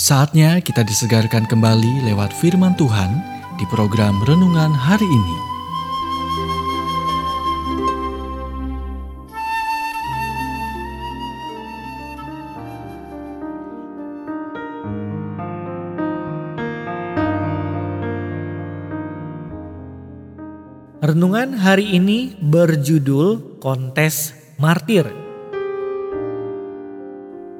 Saatnya kita disegarkan kembali lewat firman Tuhan di program renungan hari ini. Renungan hari ini berjudul Kontes Martir.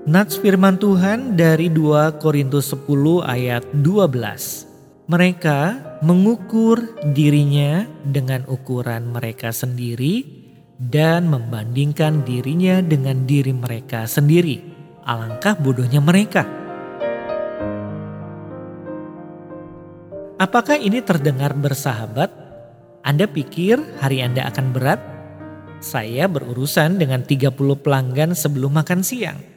Nats firman Tuhan dari 2 Korintus 10 ayat 12. Mereka mengukur dirinya dengan ukuran mereka sendiri dan membandingkan dirinya dengan diri mereka sendiri. Alangkah bodohnya mereka. Apakah ini terdengar bersahabat anda pikir hari Anda akan berat? Saya berurusan dengan 30 pelanggan sebelum makan siang.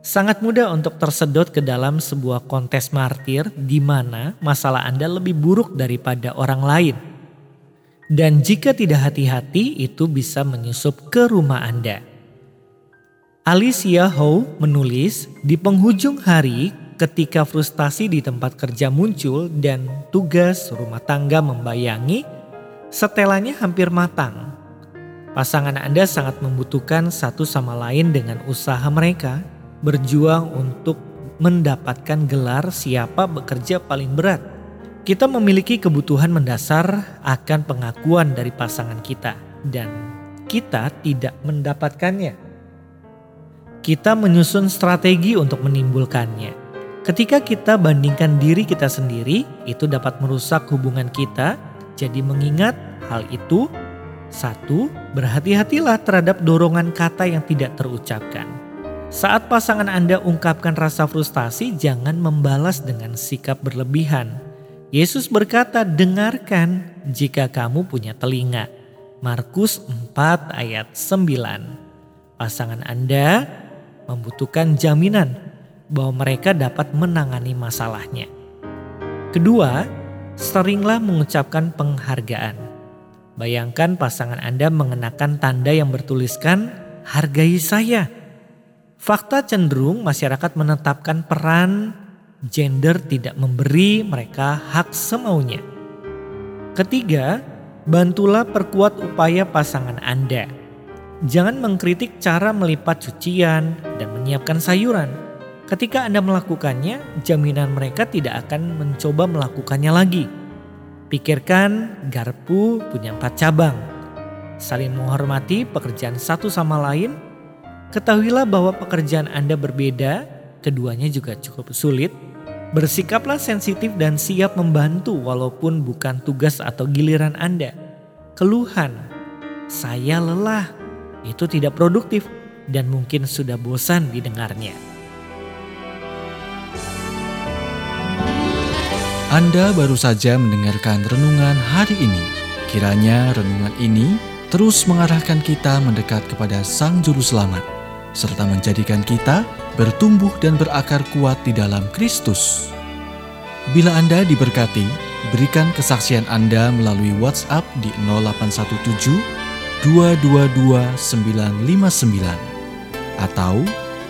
Sangat mudah untuk tersedot ke dalam sebuah kontes martir di mana masalah Anda lebih buruk daripada orang lain. Dan jika tidak hati-hati itu bisa menyusup ke rumah Anda. Alicia Howe menulis di penghujung hari ketika frustasi di tempat kerja muncul dan tugas rumah tangga membayangi setelannya hampir matang. Pasangan Anda sangat membutuhkan satu sama lain dengan usaha mereka berjuang untuk mendapatkan gelar siapa bekerja paling berat. Kita memiliki kebutuhan mendasar akan pengakuan dari pasangan kita dan kita tidak mendapatkannya. Kita menyusun strategi untuk menimbulkannya. Ketika kita bandingkan diri kita sendiri, itu dapat merusak hubungan kita jadi mengingat hal itu, satu, berhati-hatilah terhadap dorongan kata yang tidak terucapkan. Saat pasangan Anda ungkapkan rasa frustasi, jangan membalas dengan sikap berlebihan. Yesus berkata, dengarkan jika kamu punya telinga. Markus 4 ayat 9. Pasangan Anda membutuhkan jaminan bahwa mereka dapat menangani masalahnya. Kedua, seringlah mengucapkan penghargaan. Bayangkan pasangan Anda mengenakan tanda yang bertuliskan hargai saya. Fakta cenderung masyarakat menetapkan peran gender tidak memberi mereka hak semaunya. Ketiga, bantulah perkuat upaya pasangan Anda. Jangan mengkritik cara melipat cucian dan menyiapkan sayuran Ketika Anda melakukannya, jaminan mereka tidak akan mencoba melakukannya lagi. Pikirkan garpu punya empat cabang. Saling menghormati pekerjaan satu sama lain. Ketahuilah bahwa pekerjaan Anda berbeda, keduanya juga cukup sulit. Bersikaplah sensitif dan siap membantu walaupun bukan tugas atau giliran Anda. Keluhan, saya lelah, itu tidak produktif dan mungkin sudah bosan didengarnya. Anda baru saja mendengarkan renungan hari ini. Kiranya renungan ini terus mengarahkan kita mendekat kepada Sang Juru Selamat, serta menjadikan kita bertumbuh dan berakar kuat di dalam Kristus. Bila Anda diberkati, berikan kesaksian Anda melalui WhatsApp di 0817 222 959. Atau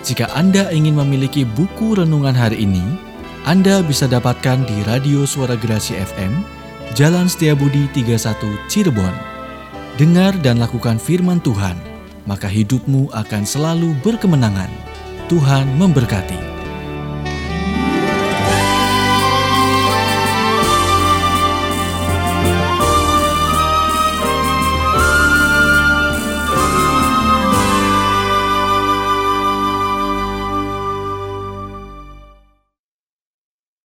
jika Anda ingin memiliki buku renungan hari ini, anda bisa dapatkan di Radio Suara Gerasi FM, Jalan Setiabudi 31 Cirebon. Dengar dan lakukan firman Tuhan, maka hidupmu akan selalu berkemenangan. Tuhan memberkati.